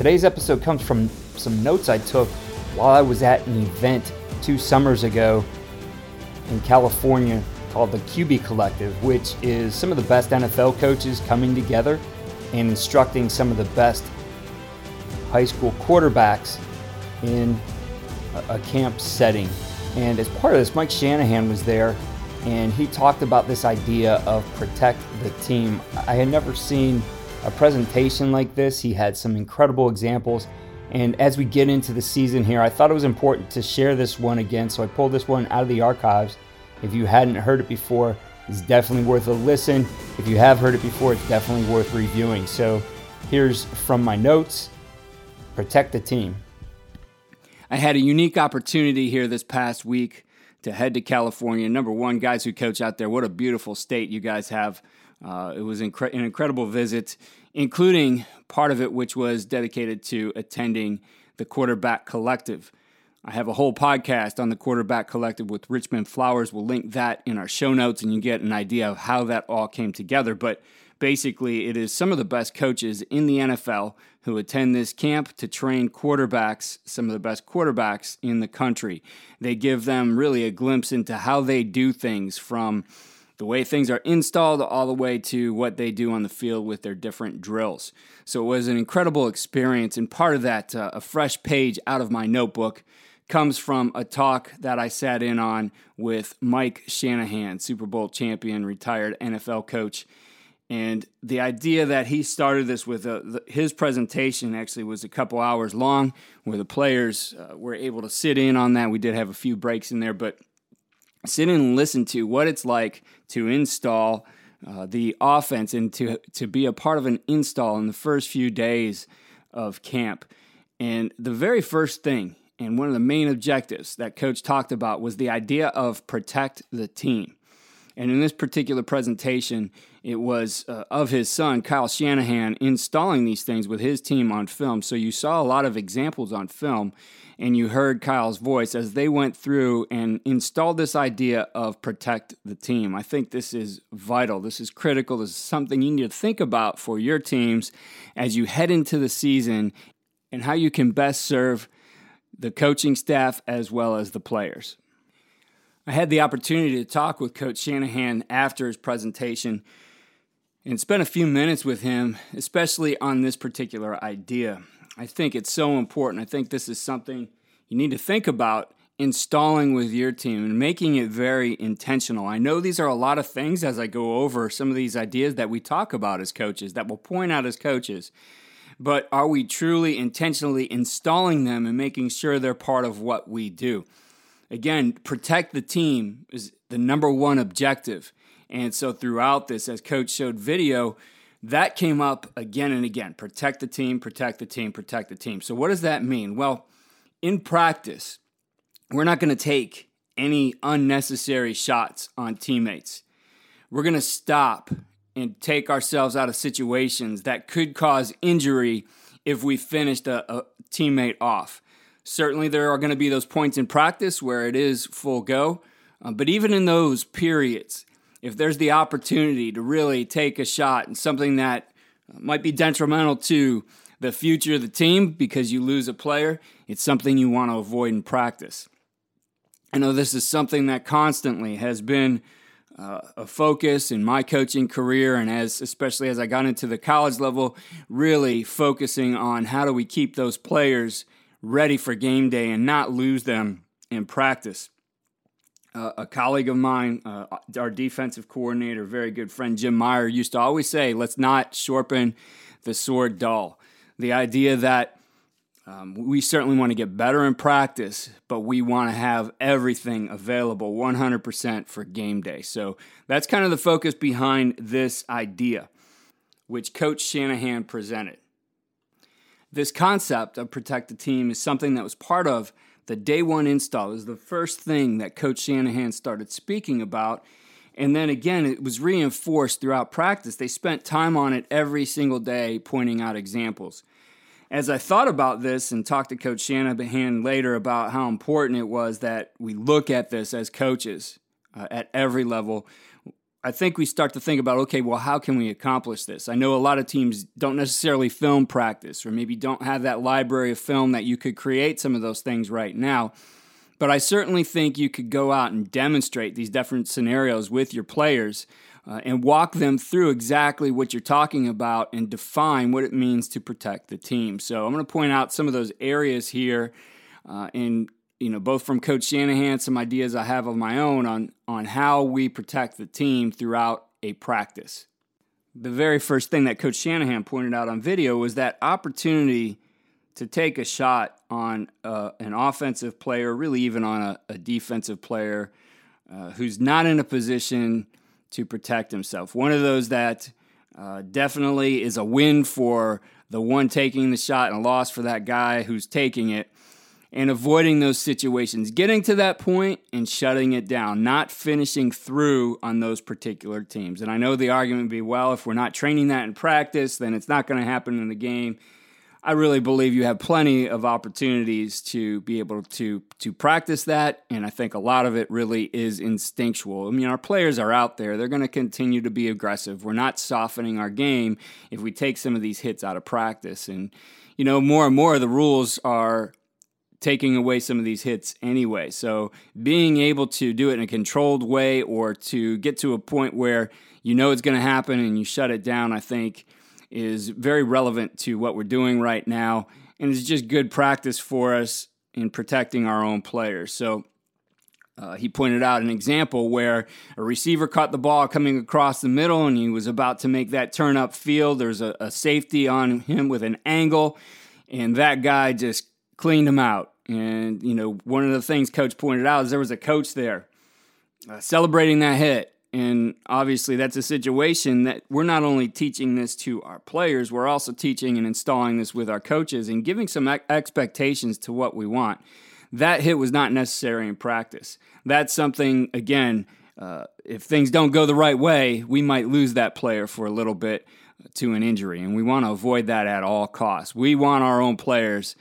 Today's episode comes from some notes I took while I was at an event two summers ago in California called the QB Collective, which is some of the best NFL coaches coming together and instructing some of the best high school quarterbacks in a camp setting. And as part of this, Mike Shanahan was there and he talked about this idea of protect the team. I had never seen a presentation like this. He had some incredible examples. And as we get into the season here, I thought it was important to share this one again. So I pulled this one out of the archives. If you hadn't heard it before, it's definitely worth a listen. If you have heard it before, it's definitely worth reviewing. So here's from my notes Protect the team. I had a unique opportunity here this past week to head to California. Number one, guys who coach out there, what a beautiful state you guys have. Uh, it was incre- an incredible visit, including part of it which was dedicated to attending the Quarterback Collective. I have a whole podcast on the Quarterback Collective with Richmond Flowers. We'll link that in our show notes and you get an idea of how that all came together. But basically, it is some of the best coaches in the NFL who attend this camp to train quarterbacks, some of the best quarterbacks in the country. They give them really a glimpse into how they do things from the way things are installed all the way to what they do on the field with their different drills. So it was an incredible experience, and part of that, uh, a fresh page out of my notebook, comes from a talk that I sat in on with Mike Shanahan, Super Bowl champion, retired NFL coach. And the idea that he started this with uh, the, his presentation actually was a couple hours long, where the players uh, were able to sit in on that. We did have a few breaks in there, but sit and listen to what it's like to install uh, the offense and to, to be a part of an install in the first few days of camp. And the very first thing, and one of the main objectives that coach talked about was the idea of protect the team. And in this particular presentation, it was uh, of his son, Kyle Shanahan, installing these things with his team on film. So you saw a lot of examples on film and you heard Kyle's voice as they went through and installed this idea of protect the team. I think this is vital. This is critical. This is something you need to think about for your teams as you head into the season and how you can best serve the coaching staff as well as the players. I had the opportunity to talk with Coach Shanahan after his presentation and spent a few minutes with him, especially on this particular idea. I think it's so important. I think this is something you need to think about installing with your team and making it very intentional. I know these are a lot of things as I go over some of these ideas that we talk about as coaches, that we'll point out as coaches. But are we truly intentionally installing them and making sure they're part of what we do? Again, protect the team is the number one objective. And so throughout this, as coach showed video, that came up again and again protect the team, protect the team, protect the team. So, what does that mean? Well, in practice, we're not going to take any unnecessary shots on teammates. We're going to stop and take ourselves out of situations that could cause injury if we finished a, a teammate off. Certainly, there are going to be those points in practice where it is full go, uh, but even in those periods, if there's the opportunity to really take a shot and something that might be detrimental to the future of the team because you lose a player, it's something you want to avoid in practice. I know this is something that constantly has been uh, a focus in my coaching career, and as especially as I got into the college level, really focusing on how do we keep those players ready for game day and not lose them in practice. Uh, a colleague of mine, uh, our defensive coordinator, very good friend Jim Meyer, used to always say, let's not sharpen the sword dull. The idea that um, we certainly want to get better in practice, but we want to have everything available 100% for game day. So that's kind of the focus behind this idea, which Coach Shanahan presented. This concept of protect the team is something that was part of the day one install. It was the first thing that Coach Shanahan started speaking about. And then again, it was reinforced throughout practice. They spent time on it every single day, pointing out examples. As I thought about this and talked to Coach Shanahan later about how important it was that we look at this as coaches uh, at every level, I think we start to think about okay, well, how can we accomplish this? I know a lot of teams don't necessarily film practice or maybe don't have that library of film that you could create some of those things right now. But I certainly think you could go out and demonstrate these different scenarios with your players uh, and walk them through exactly what you're talking about and define what it means to protect the team. So I'm going to point out some of those areas here uh, and you know, both from Coach Shanahan, some ideas I have of my own on on how we protect the team throughout a practice. The very first thing that Coach Shanahan pointed out on video was that opportunity to take a shot on uh, an offensive player, really even on a, a defensive player uh, who's not in a position to protect himself. One of those that uh, definitely is a win for the one taking the shot and a loss for that guy who's taking it and avoiding those situations, getting to that point and shutting it down, not finishing through on those particular teams. And I know the argument would be, well, if we're not training that in practice, then it's not going to happen in the game. I really believe you have plenty of opportunities to be able to to practice that, and I think a lot of it really is instinctual. I mean, our players are out there; they're going to continue to be aggressive. We're not softening our game if we take some of these hits out of practice, and you know, more and more of the rules are taking away some of these hits anyway. So being able to do it in a controlled way or to get to a point where you know it's going to happen and you shut it down, I think is very relevant to what we're doing right now. And it's just good practice for us in protecting our own players. So uh, he pointed out an example where a receiver caught the ball coming across the middle and he was about to make that turn up field. There's a, a safety on him with an angle, and that guy just cleaned him out. And, you know, one of the things coach pointed out is there was a coach there uh, celebrating that hit. And obviously, that's a situation that we're not only teaching this to our players, we're also teaching and installing this with our coaches and giving some expectations to what we want. That hit was not necessary in practice. That's something, again, uh, if things don't go the right way, we might lose that player for a little bit to an injury. And we want to avoid that at all costs. We want our own players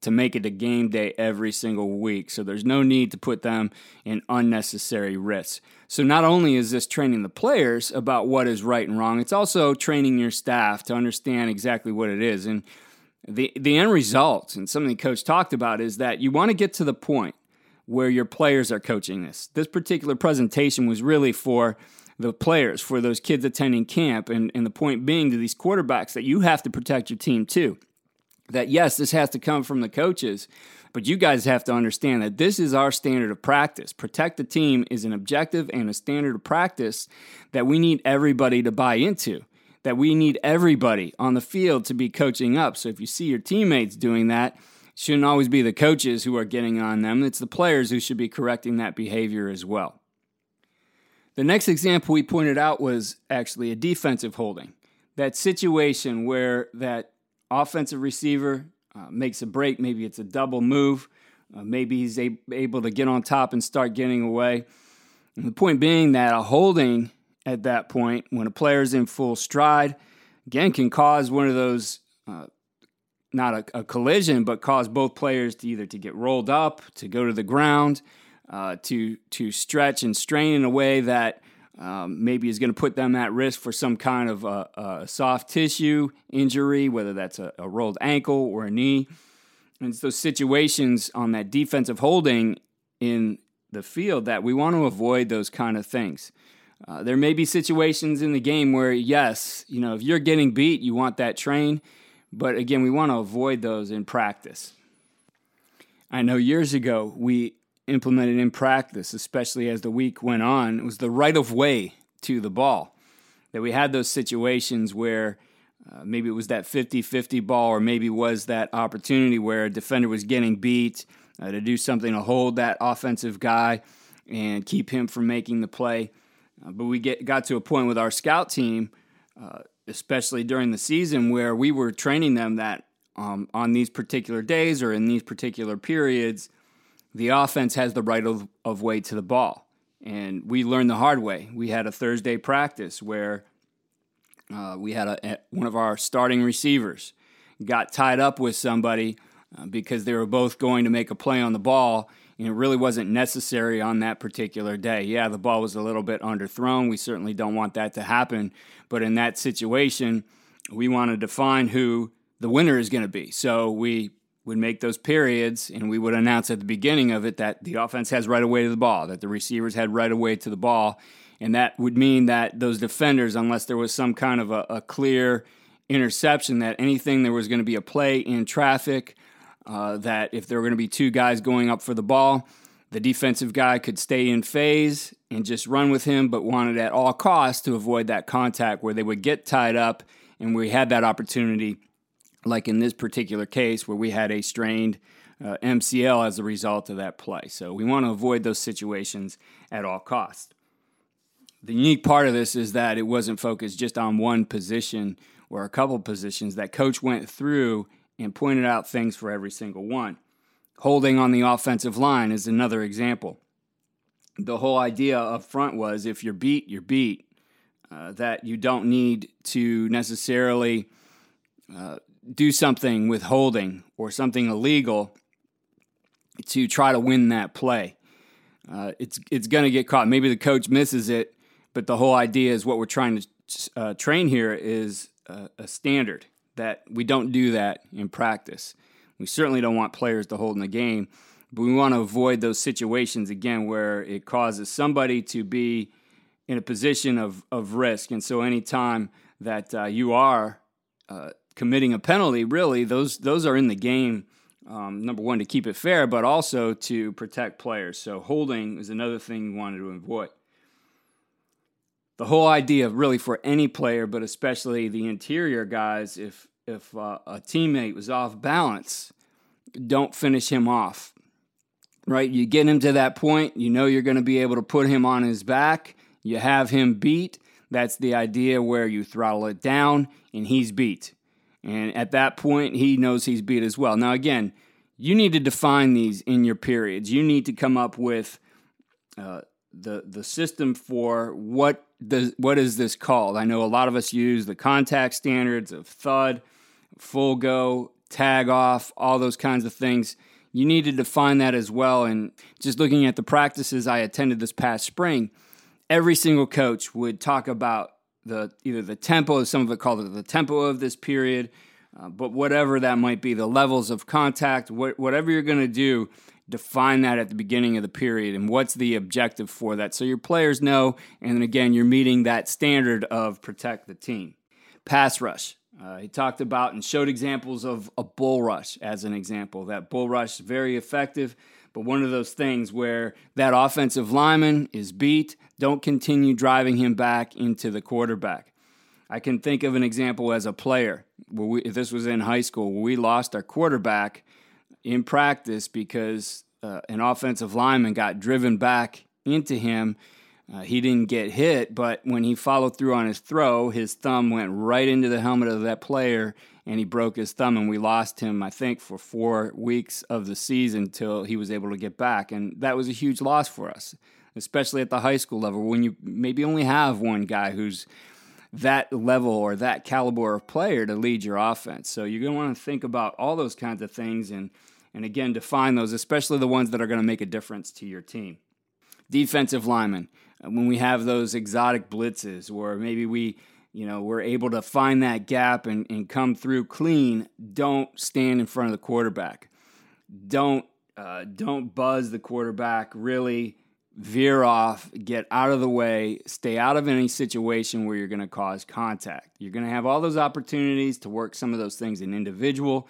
to make it a game day every single week. So there's no need to put them in unnecessary risks. So not only is this training the players about what is right and wrong, it's also training your staff to understand exactly what it is. And the the end result, and something the coach talked about, is that you want to get to the point where your players are coaching this. This particular presentation was really for the players, for those kids attending camp, and, and the point being to these quarterbacks that you have to protect your team too that yes, this has to come from the coaches, but you guys have to understand that this is our standard of practice. Protect the team is an objective and a standard of practice that we need everybody to buy into, that we need everybody on the field to be coaching up. So if you see your teammates doing that, it shouldn't always be the coaches who are getting on them, it's the players who should be correcting that behavior as well. The next example we pointed out was actually a defensive holding. That situation where that offensive receiver uh, makes a break. Maybe it's a double move. Uh, maybe he's a- able to get on top and start getting away. And the point being that a holding at that point, when a player is in full stride, again, can cause one of those. Uh, not a, a, collision, but cause both players to either to get rolled up, to go to the ground, uh, to to stretch and strain in a way that um, maybe is going to put them at risk for some kind of a, a soft tissue injury, whether that's a, a, rolled ankle or a knee. And it's those situations on that defensive holding in the field that we want to avoid those kind of things. Uh, there may be situations in the game where, yes, you know, if you're getting beat, you want that train. But again, we want to avoid those in practice. I know years ago we implemented in practice, especially as the week went on, was the right of way to the ball. That we had those situations where uh, maybe it was that 50 50 ball, or maybe was that opportunity where a defender was getting beat uh, to do something to hold that offensive guy and keep him from making the play. Uh, but we get, got to a point with our scout team, uh, especially during the season, where we were training them that um, on these particular days or in these particular periods, the offense has the right of, of way to the ball. And we learned the hard way. We had a Thursday practice where uh, we had a, one of our starting receivers got tied up with somebody uh, because they were both going to make a play on the ball, and it really wasn't necessary on that particular day. Yeah, the ball was a little bit underthrown. We certainly don't want that to happen, but in that situation, we want to define who the winner is going to be. So we would make those periods and we would announce at the beginning of it that the offense has right away to the ball, that the receivers had right away to the ball. And that would mean that those defenders, unless there was some kind of a, a clear interception, that anything there was going to be a play in traffic, uh, that if there were going to be two guys going up for the ball, the defensive guy could stay in phase and just run with him, but wanted at all costs to avoid that contact where they would get tied up. And we had that opportunity like in this particular case where we had a strained uh, MCL as a result of that play. So we want to avoid those situations at all costs. The unique part of this is that it wasn't focused just on one position or a couple positions, that coach went through and pointed out things for every single one. Holding on the offensive line is another example. The whole idea up front was if you're beat, you're beat. Uh, that you don't need to necessarily uh, do something with holding or something illegal to try to win that play. Uh, it's it's going to get caught. Maybe the coach misses it, but the whole idea is what we're trying to uh, train here is a, a standard that we don't do that in practice. We certainly don't want players to hold in the game, but we want to avoid those situations again where it causes somebody to be in a position of, of risk. And so, anytime that uh, you are uh, committing a penalty, really, those those are in the game. Um, number one, to keep it fair, but also to protect players. So holding is another thing you wanted to avoid. The whole idea, really, for any player, but especially the interior guys, if if uh, a teammate was off balance, don't finish him off. Right? You get him to that point, you know you're going to be able to put him on his back. You have him beat. That's the idea where you throttle it down and he's beat. And at that point, he knows he's beat as well. Now, again, you need to define these in your periods. You need to come up with uh, the the system for what does what is this called. I know a lot of us use the contact standards of thud, full go, tag off, all those kinds of things. You need to define that as well. And just looking at the practices I attended this past spring, every single coach would talk about the either the tempo, some of it called it the tempo of this period, uh, but whatever that might be, the levels of contact, wh- whatever you're going to do, define that at the beginning of the period and what's the objective for that, so your players know. And then again, you're meeting that standard of protect the team. Pass rush. Uh, he talked about and showed examples of a bull rush as an example. That bull rush is very effective but one of those things where that offensive lineman is beat, don't continue driving him back into the quarterback. I can think of an example as a player. We, this was in high school, we lost our quarterback in practice because uh, an offensive lineman got driven back into him. Uh, he didn't get hit, but when he followed through on his throw, his thumb went right into the helmet of that player and he broke his thumb and we lost him i think for four weeks of the season till he was able to get back. And that was a huge loss for us especially at the high school level when you maybe only have one guy who's that level or that caliber of player to lead your offense. So you're going to want to think about all those kinds of things and and again define those especially the ones that are going to make a difference to your team. Defensive linemen when we have those exotic blitzes, or maybe we, you know, we're able to find that gap and, and come through clean, don't stand in front of the quarterback. Don't uh, don't buzz the quarterback. Really veer off, get out of the way, stay out of any situation where you're going to cause contact. You're going to have all those opportunities to work some of those things in individual.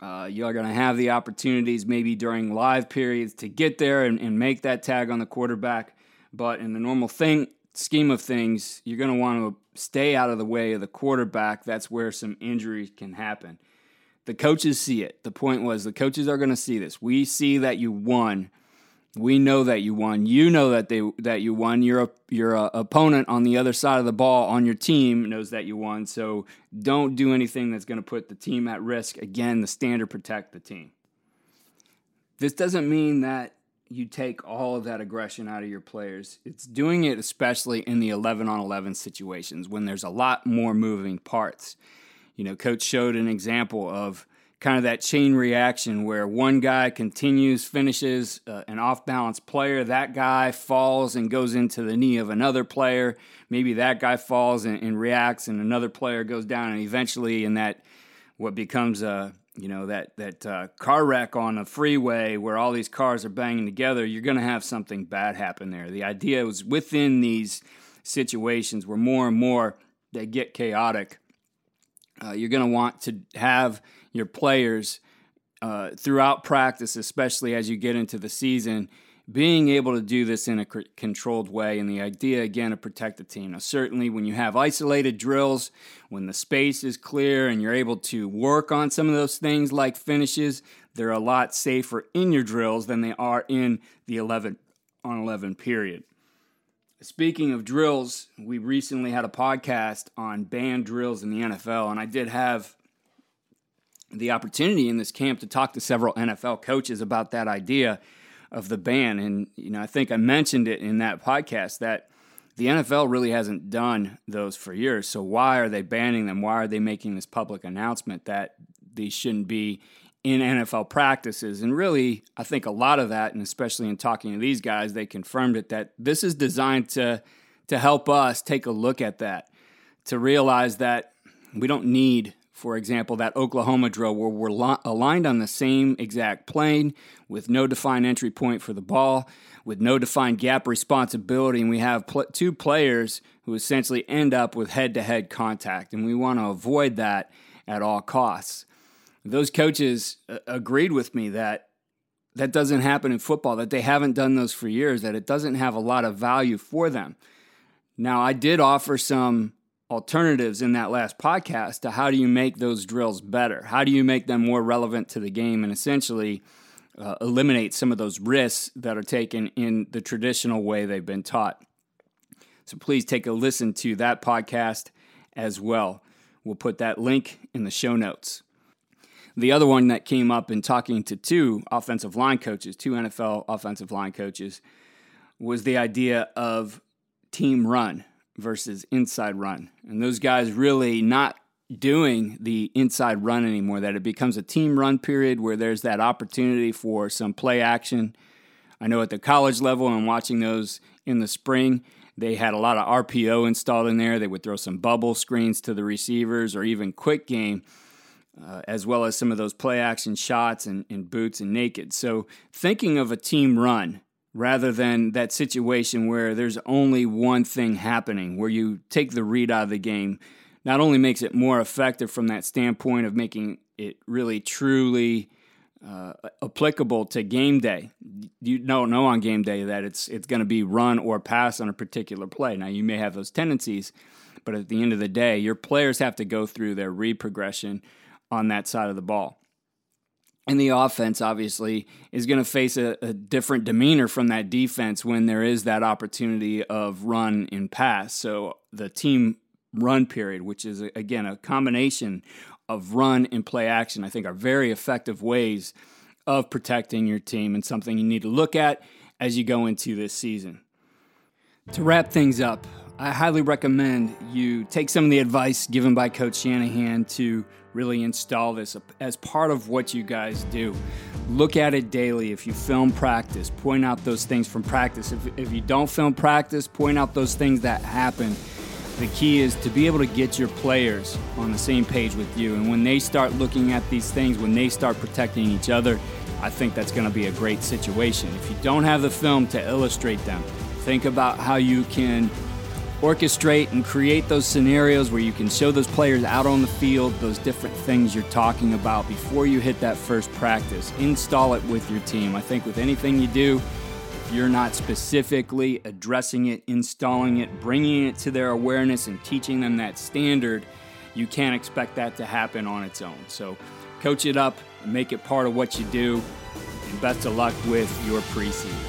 Uh, you're going to have the opportunities maybe during live periods to get there and, and make that tag on the quarterback. But in the normal thing scheme of things, you're going to want to stay out of the way of the quarterback. That's where some injuries can happen. The coaches see it. The point was the coaches are going to see this. We see that you won we know that you won. You know that they that you won. Your your uh, opponent on the other side of the ball on your team knows that you won. So don't do anything that's going to put the team at risk. Again, the standard protect the team. This doesn't mean that you take all of that aggression out of your players. It's doing it especially in the 11 on 11 situations when there's a lot more moving parts. You know, coach showed an example of kind of that chain reaction where one guy continues, finishes uh, an off balance player, that guy falls and goes into the knee of another player. Maybe that guy falls and, and reacts, and another player goes down, and eventually, in that what becomes a you know that that uh, car wreck on a freeway where all these cars are banging together, you're going to have something bad happen there. The idea was within these situations where more and more they get chaotic. Uh, you're going to want to have your players uh, throughout practice, especially as you get into the season, being able to do this in a c- controlled way. And the idea, again, to protect the team. Now, certainly when you have isolated drills, when the space is clear and you're able to work on some of those things like finishes, they're a lot safer in your drills than they are in the 11 on 11 period. Speaking of drills, we recently had a podcast on banned drills in the NFL, and I did have the opportunity in this camp to talk to several NFL coaches about that idea of the ban. And, you know, I think I mentioned it in that podcast that the NFL really hasn't done those for years. So why are they banning them? Why are they making this public announcement that these shouldn't be in NFL practices? And really, I think a lot of that, and especially in talking to these guys, they confirmed it that this is designed to to help us take a look at that, to realize that we don't need for example, that Oklahoma drill where we're li- aligned on the same exact plane with no defined entry point for the ball, with no defined gap responsibility, and we have pl- two players who essentially end up with head to head contact, and we want to avoid that at all costs. Those coaches uh, agreed with me that that doesn't happen in football, that they haven't done those for years, that it doesn't have a lot of value for them. Now, I did offer some alternatives in that last podcast to how do you make those drills better? How do you make them more relevant to the game and essentially uh, eliminate some of those risks that are taken in the traditional way they've been taught? So please take a listen to that podcast as well. We'll put that link in the show notes. The other one that came up in talking to two offensive line coaches, two NFL offensive line coaches, was the idea of team run versus inside run. And those guys really not doing the inside run anymore, that it becomes a team run period where there's that opportunity for some play action. I know at the college level, and watching those in the spring, they had a lot of RPO installed in there. They would throw some bubble screens to the receivers or even quick game. Uh, as well as some of those play action shots and, and boots and naked. So, thinking of a team run rather than that situation where there's only one thing happening, where you take the read out of the game, not only makes it more effective from that standpoint of making it really truly uh, applicable to game day. You don't know on game day that it's it's going to be run or pass on a particular play. Now you may have those tendencies, but at the end of the day, your players have to go through their read progression on that side of the ball. And the offense, obviously, is going to face a, a, different demeanor from that defense when there is that opportunity of run and pass. So the team run period, which is, again, a combination of run and play action, I think are very effective ways of protecting your team and something you need to look at as you go into this season. To wrap things up, I highly recommend you take some of the advice given by Coach Shanahan to really install this as part of what you guys do. Look at it daily. If you film practice, point out those things from practice. If, if you don't film practice, point out those things that happen. The key is to be able to get your players on the same page with you. And when they start looking at these things, when they start protecting each other, I think that's going to be a great situation. If you don't have the film to illustrate them, think about how you can orchestrate and create those scenarios where you can show those players out on the field those different things you're talking about before you hit that first practice. Install it with your team. I think with anything you do, if you're not specifically addressing it, installing it, bringing it to their awareness, and teaching them that standard, you can't expect that to happen on its own. So, coach it up, and make it part of what you do, and best of luck with your preseason.